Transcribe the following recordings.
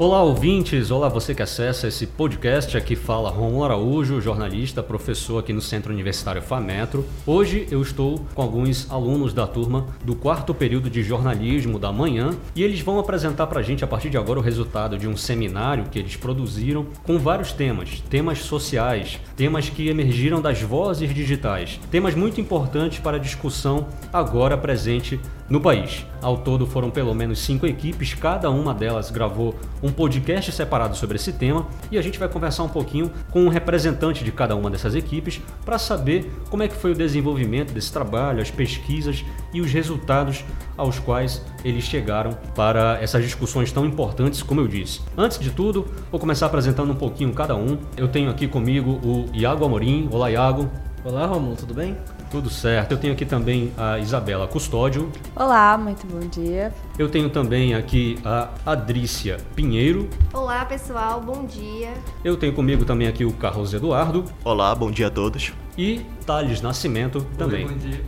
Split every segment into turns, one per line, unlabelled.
Olá, ouvintes! Olá, você que acessa esse podcast. Aqui fala Romulo Araújo, jornalista, professor aqui no Centro Universitário FAMetro. Hoje eu estou com alguns alunos da turma do quarto período de jornalismo da manhã e eles vão apresentar para a gente, a partir de agora, o resultado de um seminário que eles produziram com vários temas, temas sociais, temas que emergiram das vozes digitais, temas muito importantes para a discussão agora presente no país. Ao todo foram pelo menos cinco equipes, cada uma delas gravou um podcast separado sobre esse tema e a gente vai conversar um pouquinho com um representante de cada uma dessas equipes para saber como é que foi o desenvolvimento desse trabalho, as pesquisas e os resultados aos quais eles chegaram para essas discussões tão importantes, como eu disse. Antes de tudo, vou começar apresentando um pouquinho cada um. Eu tenho aqui comigo o Iago Amorim. Olá, Iago.
Olá, Romulo, tudo bem?
Tudo certo. Eu tenho aqui também a Isabela Custódio.
Olá, muito bom dia.
Eu tenho também aqui a Adrícia Pinheiro.
Olá, pessoal, bom dia.
Eu tenho comigo também aqui o Carlos Eduardo.
Olá, bom dia a todos.
E Thales Nascimento também.
Oi, bom dia.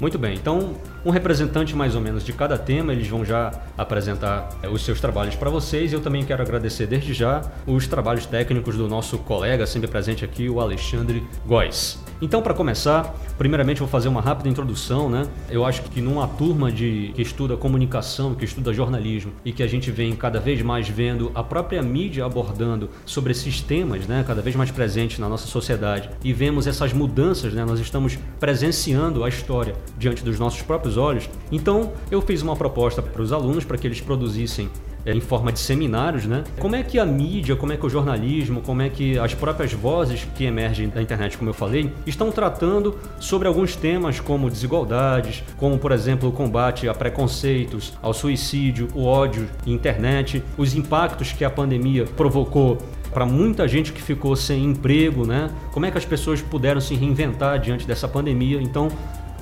Muito bem, então um representante mais ou menos de cada tema, eles vão já apresentar é, os seus trabalhos para vocês. Eu também quero agradecer desde já os trabalhos técnicos do nosso colega, sempre presente aqui, o Alexandre Góes. Então, para começar, primeiramente vou fazer uma rápida introdução, né? Eu acho que numa turma de que estuda comunicação, que estuda jornalismo e que a gente vem cada vez mais vendo a própria mídia abordando sobre esses temas, né? Cada vez mais presentes na nossa sociedade e vemos essas mudanças, né? Nós estamos presenciando a história diante dos nossos próprios olhos. Então, eu fiz uma proposta para os alunos para que eles produzissem é, em forma de seminários, né? Como é que a mídia, como é que o jornalismo, como é que as próprias vozes que emergem da internet, como eu falei, estão tratando sobre alguns temas como desigualdades, como por exemplo o combate a preconceitos, ao suicídio, o ódio internet, os impactos que a pandemia provocou para muita gente que ficou sem emprego, né? Como é que as pessoas puderam se reinventar diante dessa pandemia? Então,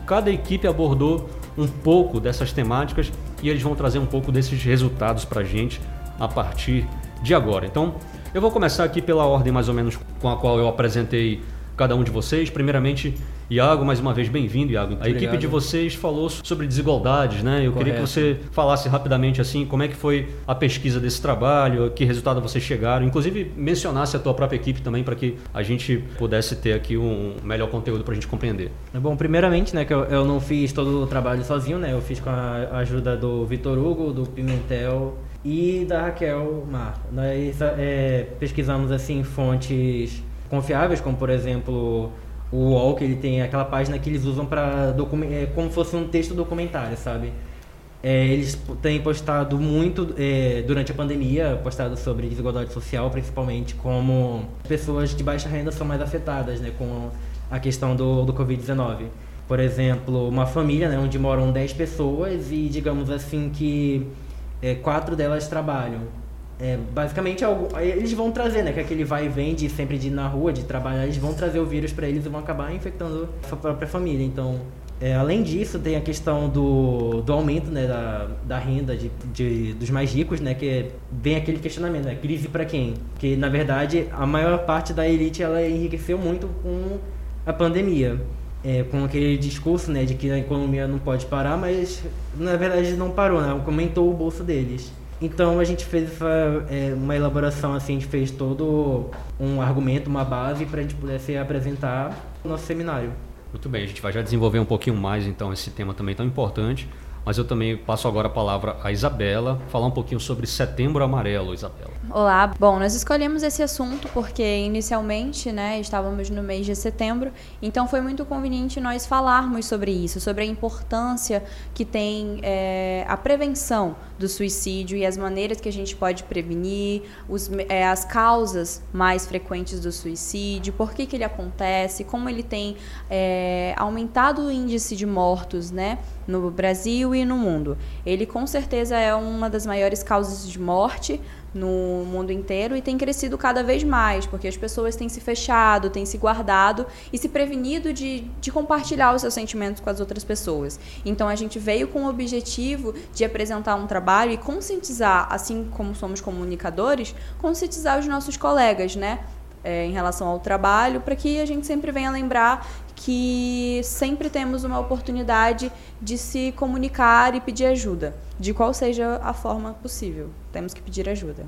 cada equipe abordou um pouco dessas temáticas e eles vão trazer um pouco desses resultados para a gente a partir de agora. Então, eu vou começar aqui pela ordem mais ou menos com a qual eu apresentei cada um de vocês. Primeiramente, Iago, mais uma vez bem-vindo, Iago. A equipe de vocês falou sobre desigualdades, né? Eu
Correto.
queria que você falasse rapidamente assim, como é que foi a pesquisa desse trabalho, que resultado vocês chegaram, inclusive mencionasse a tua própria equipe também para que a gente pudesse ter aqui um melhor conteúdo para a gente compreender.
Bom, primeiramente, né, que eu, eu não fiz todo o trabalho sozinho, né? Eu fiz com a ajuda do Vitor Hugo, do Pimentel e da Raquel Mar. Nós é, pesquisamos assim fontes confiáveis, como por exemplo o UOL, que ele tem aquela página que eles usam para é, como fosse um texto documentário, sabe? É, eles têm postado muito é, durante a pandemia, postado sobre desigualdade social, principalmente como pessoas de baixa renda são mais afetadas, né, com a questão do, do Covid-19. Por exemplo, uma família, né, onde moram 10 pessoas e digamos assim que é, quatro delas trabalham. É, basicamente, algo, eles vão trazer, né? Que aquele vai e vem de sempre de ir na rua, de trabalhar, eles vão trazer o vírus para eles e vão acabar infectando a própria família. Então, é, além disso, tem a questão do, do aumento né, da, da renda de, de, dos mais ricos, né? Que vem aquele questionamento, né? Crise para quem? Que, na verdade, a maior parte da elite, ela enriqueceu muito com a pandemia. É, com aquele discurso né, de que a economia não pode parar, mas na verdade não parou, né? aumentou o bolso deles. Então a gente fez essa, é, uma elaboração assim, a gente fez todo um argumento, uma base para a gente pudesse apresentar o nosso seminário.
Muito bem, a gente vai já desenvolver um pouquinho mais então esse tema também tão importante, mas eu também passo agora a palavra à Isabela, falar um pouquinho sobre Setembro Amarelo, Isabela.
Olá, bom, nós escolhemos esse assunto porque inicialmente, né, estávamos no mês de setembro, então foi muito conveniente nós falarmos sobre isso, sobre a importância que tem é, a prevenção do suicídio e as maneiras que a gente pode prevenir, os, é, as causas mais frequentes do suicídio, por que, que ele acontece, como ele tem é, aumentado o índice de mortos, né, no Brasil no mundo. Ele com certeza é uma das maiores causas de morte no mundo inteiro e tem crescido cada vez mais, porque as pessoas têm se fechado, têm se guardado e se prevenido de, de compartilhar os seus sentimentos com as outras pessoas. Então a gente veio com o objetivo de apresentar um trabalho e conscientizar, assim como somos comunicadores, conscientizar os nossos colegas, né? É, em relação ao trabalho, para que a gente sempre venha lembrar que sempre temos uma oportunidade de se comunicar e pedir ajuda, de qual seja a forma possível. Temos que pedir ajuda.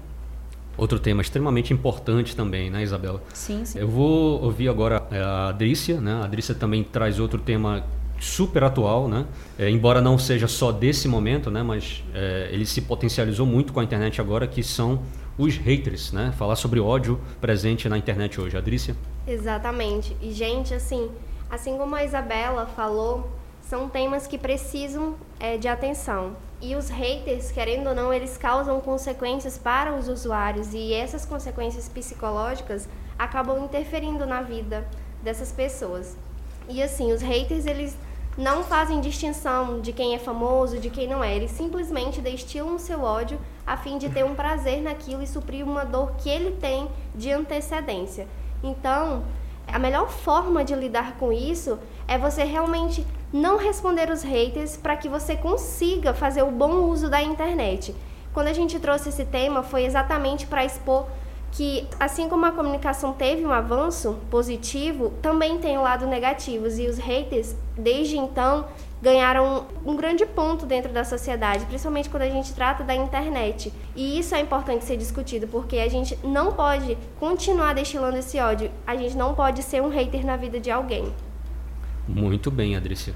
Outro tema extremamente importante também, né, Isabela?
Sim, sim.
Eu vou ouvir agora é, a Adrícia, né? A Adrícia também traz outro tema super atual, né? É, embora não seja só desse momento, né? Mas é, ele se potencializou muito com a internet agora, que são os haters, né? Falar sobre ódio presente na internet hoje. Adrícia?
Exatamente. E, gente, assim, assim como a Isabela falou, são temas que precisam é, de atenção. E os haters, querendo ou não, eles causam consequências para os usuários e essas consequências psicológicas acabam interferindo na vida dessas pessoas. E assim, os haters, eles não fazem distinção de quem é famoso, de quem não é. Eles simplesmente destilam o seu ódio a fim de ter um prazer naquilo e suprir uma dor que ele tem de antecedência. Então, a melhor forma de lidar com isso é você realmente não responder os haters para que você consiga fazer o bom uso da internet. Quando a gente trouxe esse tema foi exatamente para expor que assim como a comunicação teve um avanço positivo, também tem o um lado negativo e os haters desde então ganharam um grande ponto dentro da sociedade, principalmente quando a gente trata da internet. E isso é importante ser discutido, porque a gente não pode continuar destilando esse ódio, a gente não pode ser um hater na vida de alguém.
Muito bem, Adrícia.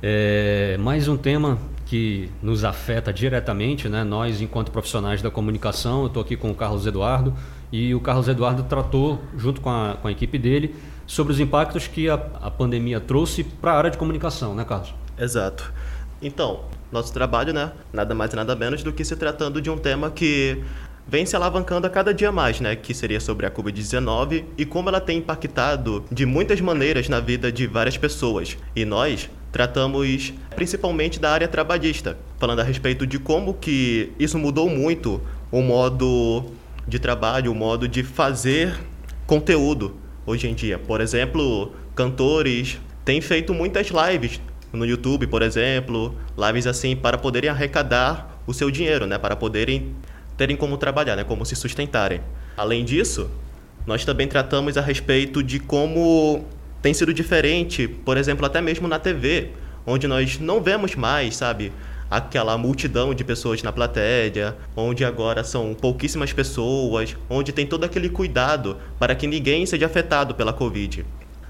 É, mais um tema que nos afeta diretamente, né? nós, enquanto profissionais da comunicação, eu estou aqui com o Carlos Eduardo, e o Carlos Eduardo tratou, junto com a, com a equipe dele, sobre os impactos que a, a pandemia trouxe para a área de comunicação, né, Carlos?
Exato. Então, nosso trabalho, né, nada mais nada menos do que se tratando de um tema que vem se alavancando a cada dia mais, né? Que seria sobre a Covid-19 e como ela tem impactado de muitas maneiras na vida de várias pessoas. E nós tratamos principalmente da área trabalhista, falando a respeito de como que isso mudou muito o modo de trabalho, o modo de fazer conteúdo hoje em dia. Por exemplo, cantores têm feito muitas lives no YouTube, por exemplo, lives assim para poderem arrecadar o seu dinheiro, né, para poderem terem como trabalhar, né, como se sustentarem. Além disso, nós também tratamos a respeito de como tem sido diferente, por exemplo, até mesmo na TV, onde nós não vemos mais, sabe, aquela multidão de pessoas na plateia, onde agora são pouquíssimas pessoas, onde tem todo aquele cuidado para que ninguém seja afetado pela Covid.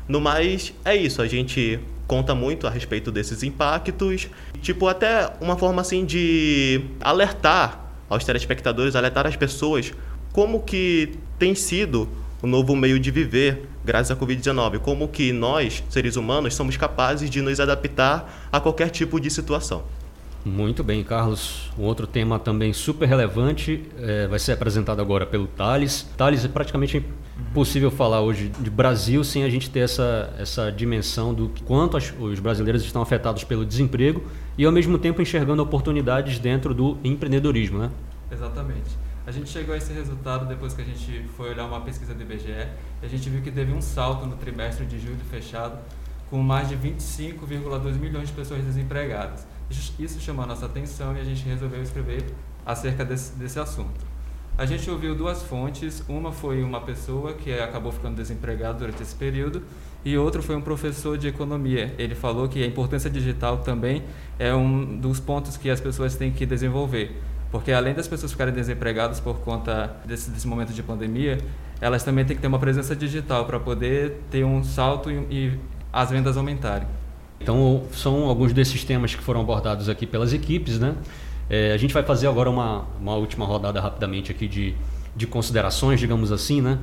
No mais, é isso, a gente conta muito a respeito desses impactos, tipo até uma forma assim de alertar aos telespectadores, alertar as pessoas como que tem sido o novo meio de viver graças à Covid-19, como que nós, seres humanos, somos capazes de nos adaptar a qualquer tipo de situação.
Muito bem, Carlos. Um outro tema também super relevante é, vai ser apresentado agora pelo Thales. Thales, é praticamente impossível falar hoje de Brasil sem a gente ter essa, essa dimensão do quanto as, os brasileiros estão afetados pelo desemprego e, ao mesmo tempo, enxergando oportunidades dentro do empreendedorismo, né?
Exatamente. A gente chegou a esse resultado depois que a gente foi olhar uma pesquisa do IBGE a gente viu que teve um salto no trimestre de julho fechado com mais de 25,2 milhões de pessoas desempregadas. Isso chamou a nossa atenção e a gente resolveu escrever acerca desse, desse assunto. A gente ouviu duas fontes, uma foi uma pessoa que acabou ficando desempregada durante esse período e outro foi um professor de economia. Ele falou que a importância digital também é um dos pontos que as pessoas têm que desenvolver, porque além das pessoas ficarem desempregadas por conta desse, desse momento de pandemia, elas também têm que ter uma presença digital para poder ter um salto e, e as vendas aumentarem.
Então, são alguns desses temas que foram abordados aqui pelas equipes, né? É, a gente vai fazer agora uma, uma última rodada rapidamente aqui de, de considerações, digamos assim, né?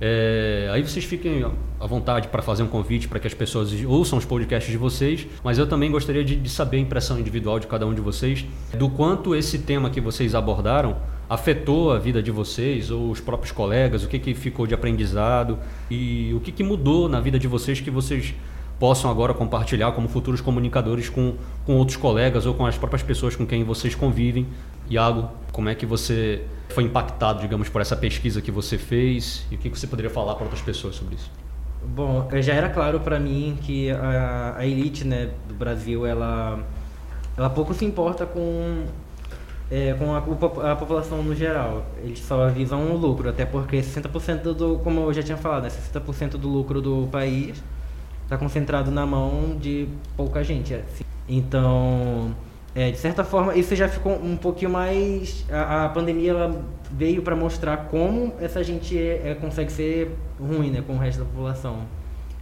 É, aí vocês fiquem à vontade para fazer um convite para que as pessoas ouçam os podcasts de vocês, mas eu também gostaria de, de, saber a impressão individual de cada um de vocês, do quanto esse tema que vocês abordaram afetou a vida de vocês ou os próprios colegas, o que, que ficou de aprendizado e o que, que mudou na vida de vocês que vocês possam agora compartilhar como futuros comunicadores com, com outros colegas ou com as próprias pessoas com quem vocês convivem. Iago, como é que você foi impactado, digamos, por essa pesquisa que você fez e o que você poderia falar para outras pessoas sobre isso?
Bom, já era claro para mim que a, a elite né, do Brasil, ela, ela pouco se importa com é, com a, a, população no geral. Eles só visam o lucro, até porque 60% do, como eu já tinha falado, né, 60% do lucro do país está concentrado na mão de pouca gente. Assim. Então, é, de certa forma, isso já ficou um pouquinho mais. A, a pandemia ela veio para mostrar como essa gente é, é, consegue ser ruim né, com o resto da população.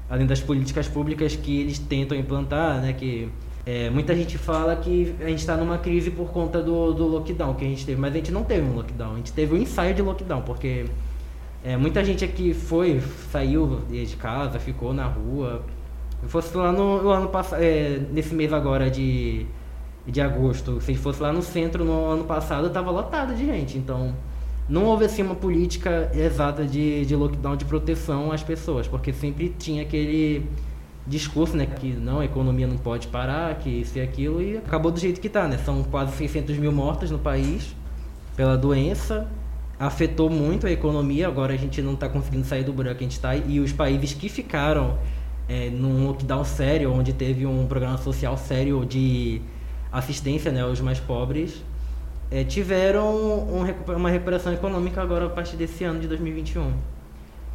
Além das políticas públicas que eles tentam implantar, né, que é, muita gente fala que a gente está numa crise por conta do, do lockdown que a gente teve, mas a gente não teve um lockdown, a gente teve um ensaio de lockdown, porque é, muita gente aqui foi, saiu de casa, ficou na rua. Se fosse lá no, no ano passado, é, nesse mês agora de, de agosto, se fosse lá no centro no ano passado, estava lotado de gente. Então, não houve assim uma política exata de, de lockdown de proteção às pessoas, porque sempre tinha aquele discurso, né, que não, a economia não pode parar, que isso e aquilo, e acabou do jeito que está, né? São quase 600 mil mortos no país pela doença, afetou muito a economia. Agora a gente não está conseguindo sair do buraco que a gente está. E os países que ficaram é, num lockdown sério, onde teve um programa social sério de assistência né, aos mais pobres, é, tiveram um, uma recuperação econômica agora a partir desse ano de 2021.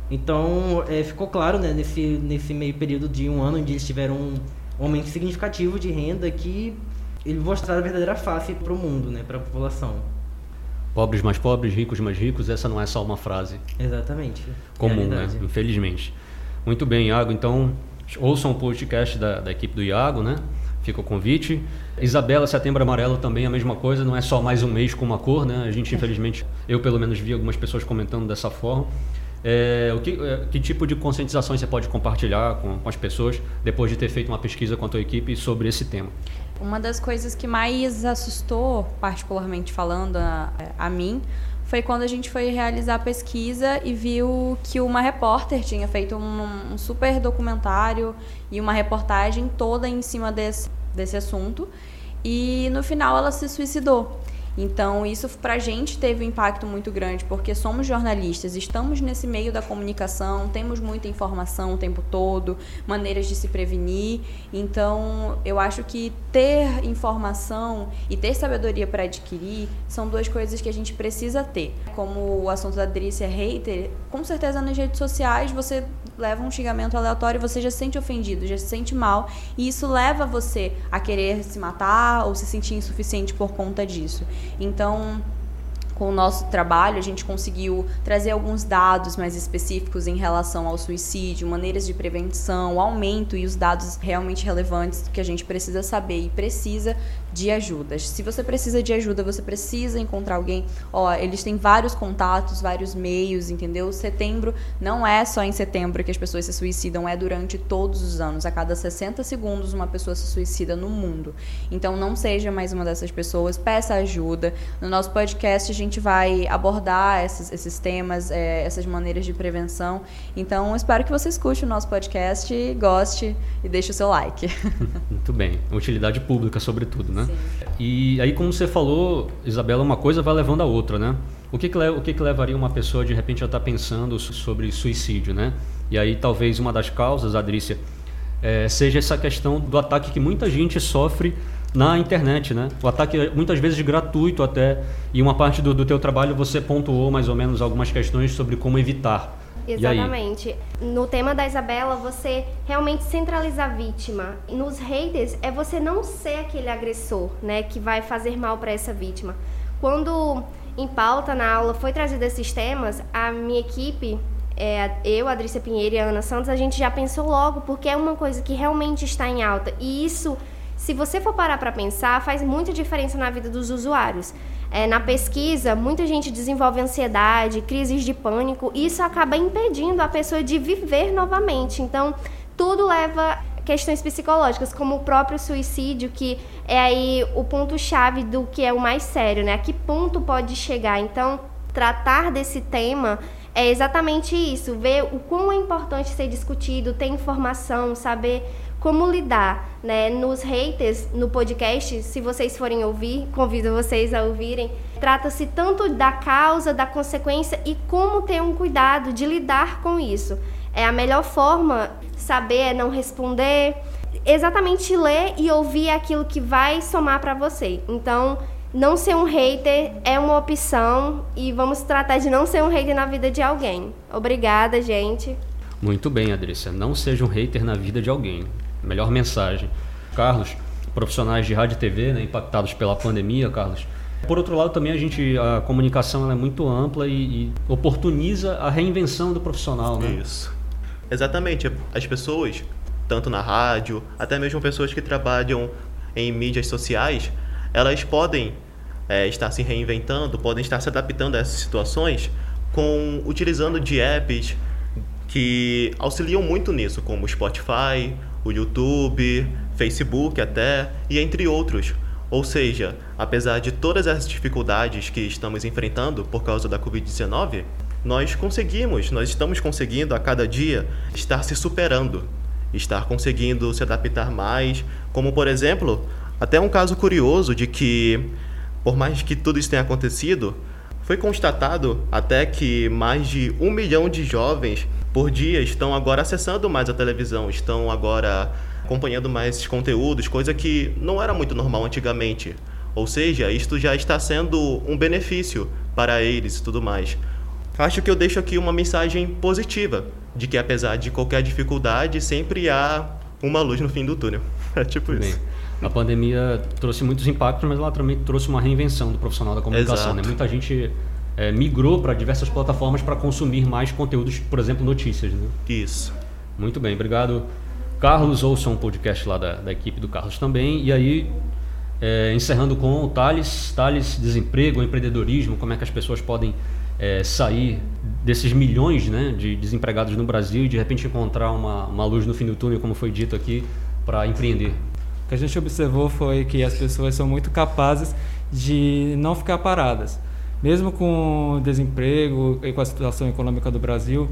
Então é, ficou claro né, nesse, nesse meio período de um ano onde eles tiveram um aumento significativo de renda que ele mostraram a verdadeira face para o mundo, né, para a população.
Pobres mais pobres, ricos mais ricos, essa não é só uma frase.
Exatamente.
Comum, né? Infelizmente. Muito bem, Iago. Então, ouçam o podcast da, da equipe do Iago, né? Fica o convite. Isabela, Setembro Amarelo também é a mesma coisa, não é só mais um mês com uma cor, né? A gente, infelizmente, eu pelo menos vi algumas pessoas comentando dessa forma. É, o que, é, que, tipo de conscientização você pode compartilhar com, com, as pessoas depois de ter feito uma pesquisa com a tua equipe sobre esse tema?
Uma das coisas que mais assustou, particularmente falando a, a mim, foi quando a gente foi realizar a pesquisa e viu que uma repórter tinha feito um, um super documentário e uma reportagem toda em cima desse, desse assunto. E no final ela se suicidou. Então, isso para a gente teve um impacto muito grande, porque somos jornalistas, estamos nesse meio da comunicação, temos muita informação o tempo todo, maneiras de se prevenir. Então, eu acho que ter informação e ter sabedoria para adquirir são duas coisas que a gente precisa ter. Como o assunto da Adrícia é hater, com certeza nas redes sociais você leva um xingamento aleatório e você já se sente ofendido, já se sente mal, e isso leva você a querer se matar ou se sentir insuficiente por conta disso. Então, com o nosso trabalho, a gente conseguiu trazer alguns dados mais específicos em relação ao suicídio, maneiras de prevenção, aumento e os dados realmente relevantes que a gente precisa saber e precisa de ajudas. Se você precisa de ajuda, você precisa encontrar alguém. Ó, eles têm vários contatos, vários meios, entendeu? Setembro não é só em setembro que as pessoas se suicidam, é durante todos os anos. A cada 60 segundos uma pessoa se suicida no mundo. Então não seja mais uma dessas pessoas, peça ajuda. No nosso podcast a gente vai abordar esses, esses temas, é, essas maneiras de prevenção. Então espero que você escute o nosso podcast, goste e deixe o seu like.
Muito bem. Utilidade pública, sobretudo, né? né? Sim. E aí, como você falou, Isabela, uma coisa vai levando a outra, né? O que, que, o que, que levaria uma pessoa, de repente, a estar tá pensando sobre suicídio, né? E aí, talvez uma das causas, Adrícia, é, seja essa questão do ataque que muita gente sofre na internet, né? O ataque muitas vezes gratuito até, e uma parte do, do teu trabalho você pontuou mais ou menos algumas questões sobre como evitar
Exatamente. No tema da Isabela, você realmente centralizar a vítima. Nos haters é você não ser aquele agressor, né, que vai fazer mal para essa vítima. Quando em pauta na aula foi trazido esses temas, a minha equipe, é, eu, Adrícia Pinheiro e a Ana Santos, a gente já pensou logo, porque é uma coisa que realmente está em alta. E isso, se você for parar para pensar, faz muita diferença na vida dos usuários. É, na pesquisa, muita gente desenvolve ansiedade, crises de pânico, e isso acaba impedindo a pessoa de viver novamente. Então, tudo leva questões psicológicas, como o próprio suicídio, que é aí o ponto-chave do que é o mais sério, né? A que ponto pode chegar? Então, tratar desse tema é exatamente isso, ver o quão é importante ser discutido, ter informação, saber como lidar, né? Nos haters, no podcast, se vocês forem ouvir, convido vocês a ouvirem. Trata-se tanto da causa, da consequência e como ter um cuidado de lidar com isso. É a melhor forma saber é não responder, exatamente ler e ouvir aquilo que vai somar para você. Então, não ser um hater é uma opção e vamos tratar de não ser um hater na vida de alguém. Obrigada, gente.
Muito bem, Adrícia. Não seja um hater na vida de alguém. Melhor mensagem. Carlos, profissionais de rádio e TV, né, impactados pela pandemia, Carlos. Por outro lado, também a gente a comunicação é muito ampla e, e, oportuniza a reinvenção do profissional, né?
Isso. Exatamente. As pessoas, tanto na rádio, até mesmo pessoas que trabalham em mídias sociais, elas podem é, estar se reinventando, podem estar se adaptando a essas situações com utilizando de apps que auxiliam muito nisso, como o Spotify, o YouTube, Facebook até e entre outros. Ou seja, apesar de todas as dificuldades que estamos enfrentando por causa da Covid-19, nós conseguimos, nós estamos conseguindo a cada dia estar se superando, estar conseguindo se adaptar mais, como por exemplo, até um caso curioso de que, por mais que tudo isso tenha acontecido, foi constatado até que mais de um milhão de jovens por dia estão agora acessando mais a televisão, estão agora acompanhando mais esses conteúdos, coisa que não era muito normal antigamente. Ou seja, isto já está sendo um benefício para eles e tudo mais. Acho que eu deixo aqui uma mensagem positiva, de que apesar de qualquer dificuldade, sempre há uma luz no fim do túnel. É tipo
Bem,
isso.
A pandemia trouxe muitos impactos, mas ela também trouxe uma reinvenção do profissional da comunicação. Né? Muita gente é, migrou para diversas plataformas para consumir mais conteúdos, por exemplo, notícias. Né?
Isso.
Muito bem, obrigado. Carlos, ouçam um podcast lá da, da equipe do Carlos também. E aí, é, encerrando com o Thales, Thales, desemprego, empreendedorismo, como é que as pessoas podem é, sair desses milhões né, de desempregados no Brasil e de repente encontrar uma, uma luz no fim do túnel, como foi dito aqui, para empreender.
Que a gente observou foi que as pessoas são muito capazes de não ficar paradas. Mesmo com o desemprego e com a situação econômica do Brasil,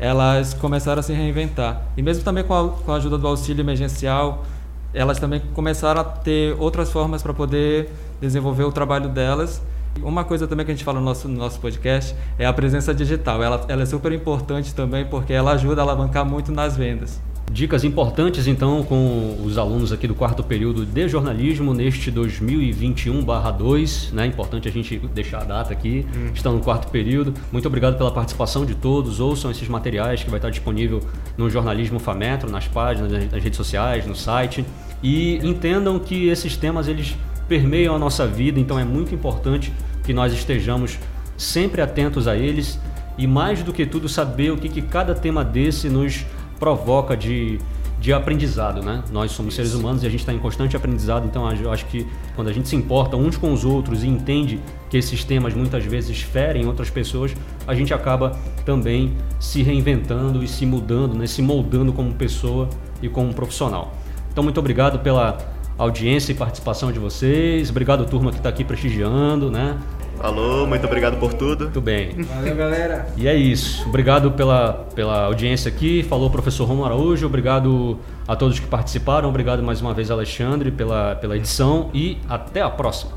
elas começaram a se reinventar. E mesmo também com a, com a ajuda do auxílio emergencial, elas também começaram a ter outras formas para poder desenvolver o trabalho delas. Uma coisa também que a gente fala no nosso, no nosso podcast é a presença digital. Ela, ela é super importante também porque ela ajuda a alavancar muito nas vendas.
Dicas importantes então com os alunos aqui do quarto período de jornalismo neste 2021/2, né? Importante a gente deixar a data aqui. Hum. Estão no quarto período. Muito obrigado pela participação de todos. Ouçam esses materiais que vai estar disponível no jornalismo Fametro, nas páginas, nas redes sociais, no site e entendam que esses temas eles permeiam a nossa vida, então é muito importante que nós estejamos sempre atentos a eles e mais do que tudo saber o que, que cada tema desse nos provoca de, de aprendizado, né? Nós somos seres humanos e a gente está em constante aprendizado, então eu acho que quando a gente se importa uns com os outros e entende que esses temas muitas vezes ferem outras pessoas, a gente acaba também se reinventando e se mudando, né? se moldando como pessoa e como profissional. Então, muito obrigado pela audiência e participação de vocês. Obrigado, turma, que está aqui prestigiando, né?
Alô, muito obrigado por tudo.
Muito bem.
Valeu, galera.
E é isso. Obrigado pela, pela audiência aqui. Falou o professor Romo Araújo. Obrigado a todos que participaram. Obrigado mais uma vez, Alexandre, pela, pela edição. E até a próxima.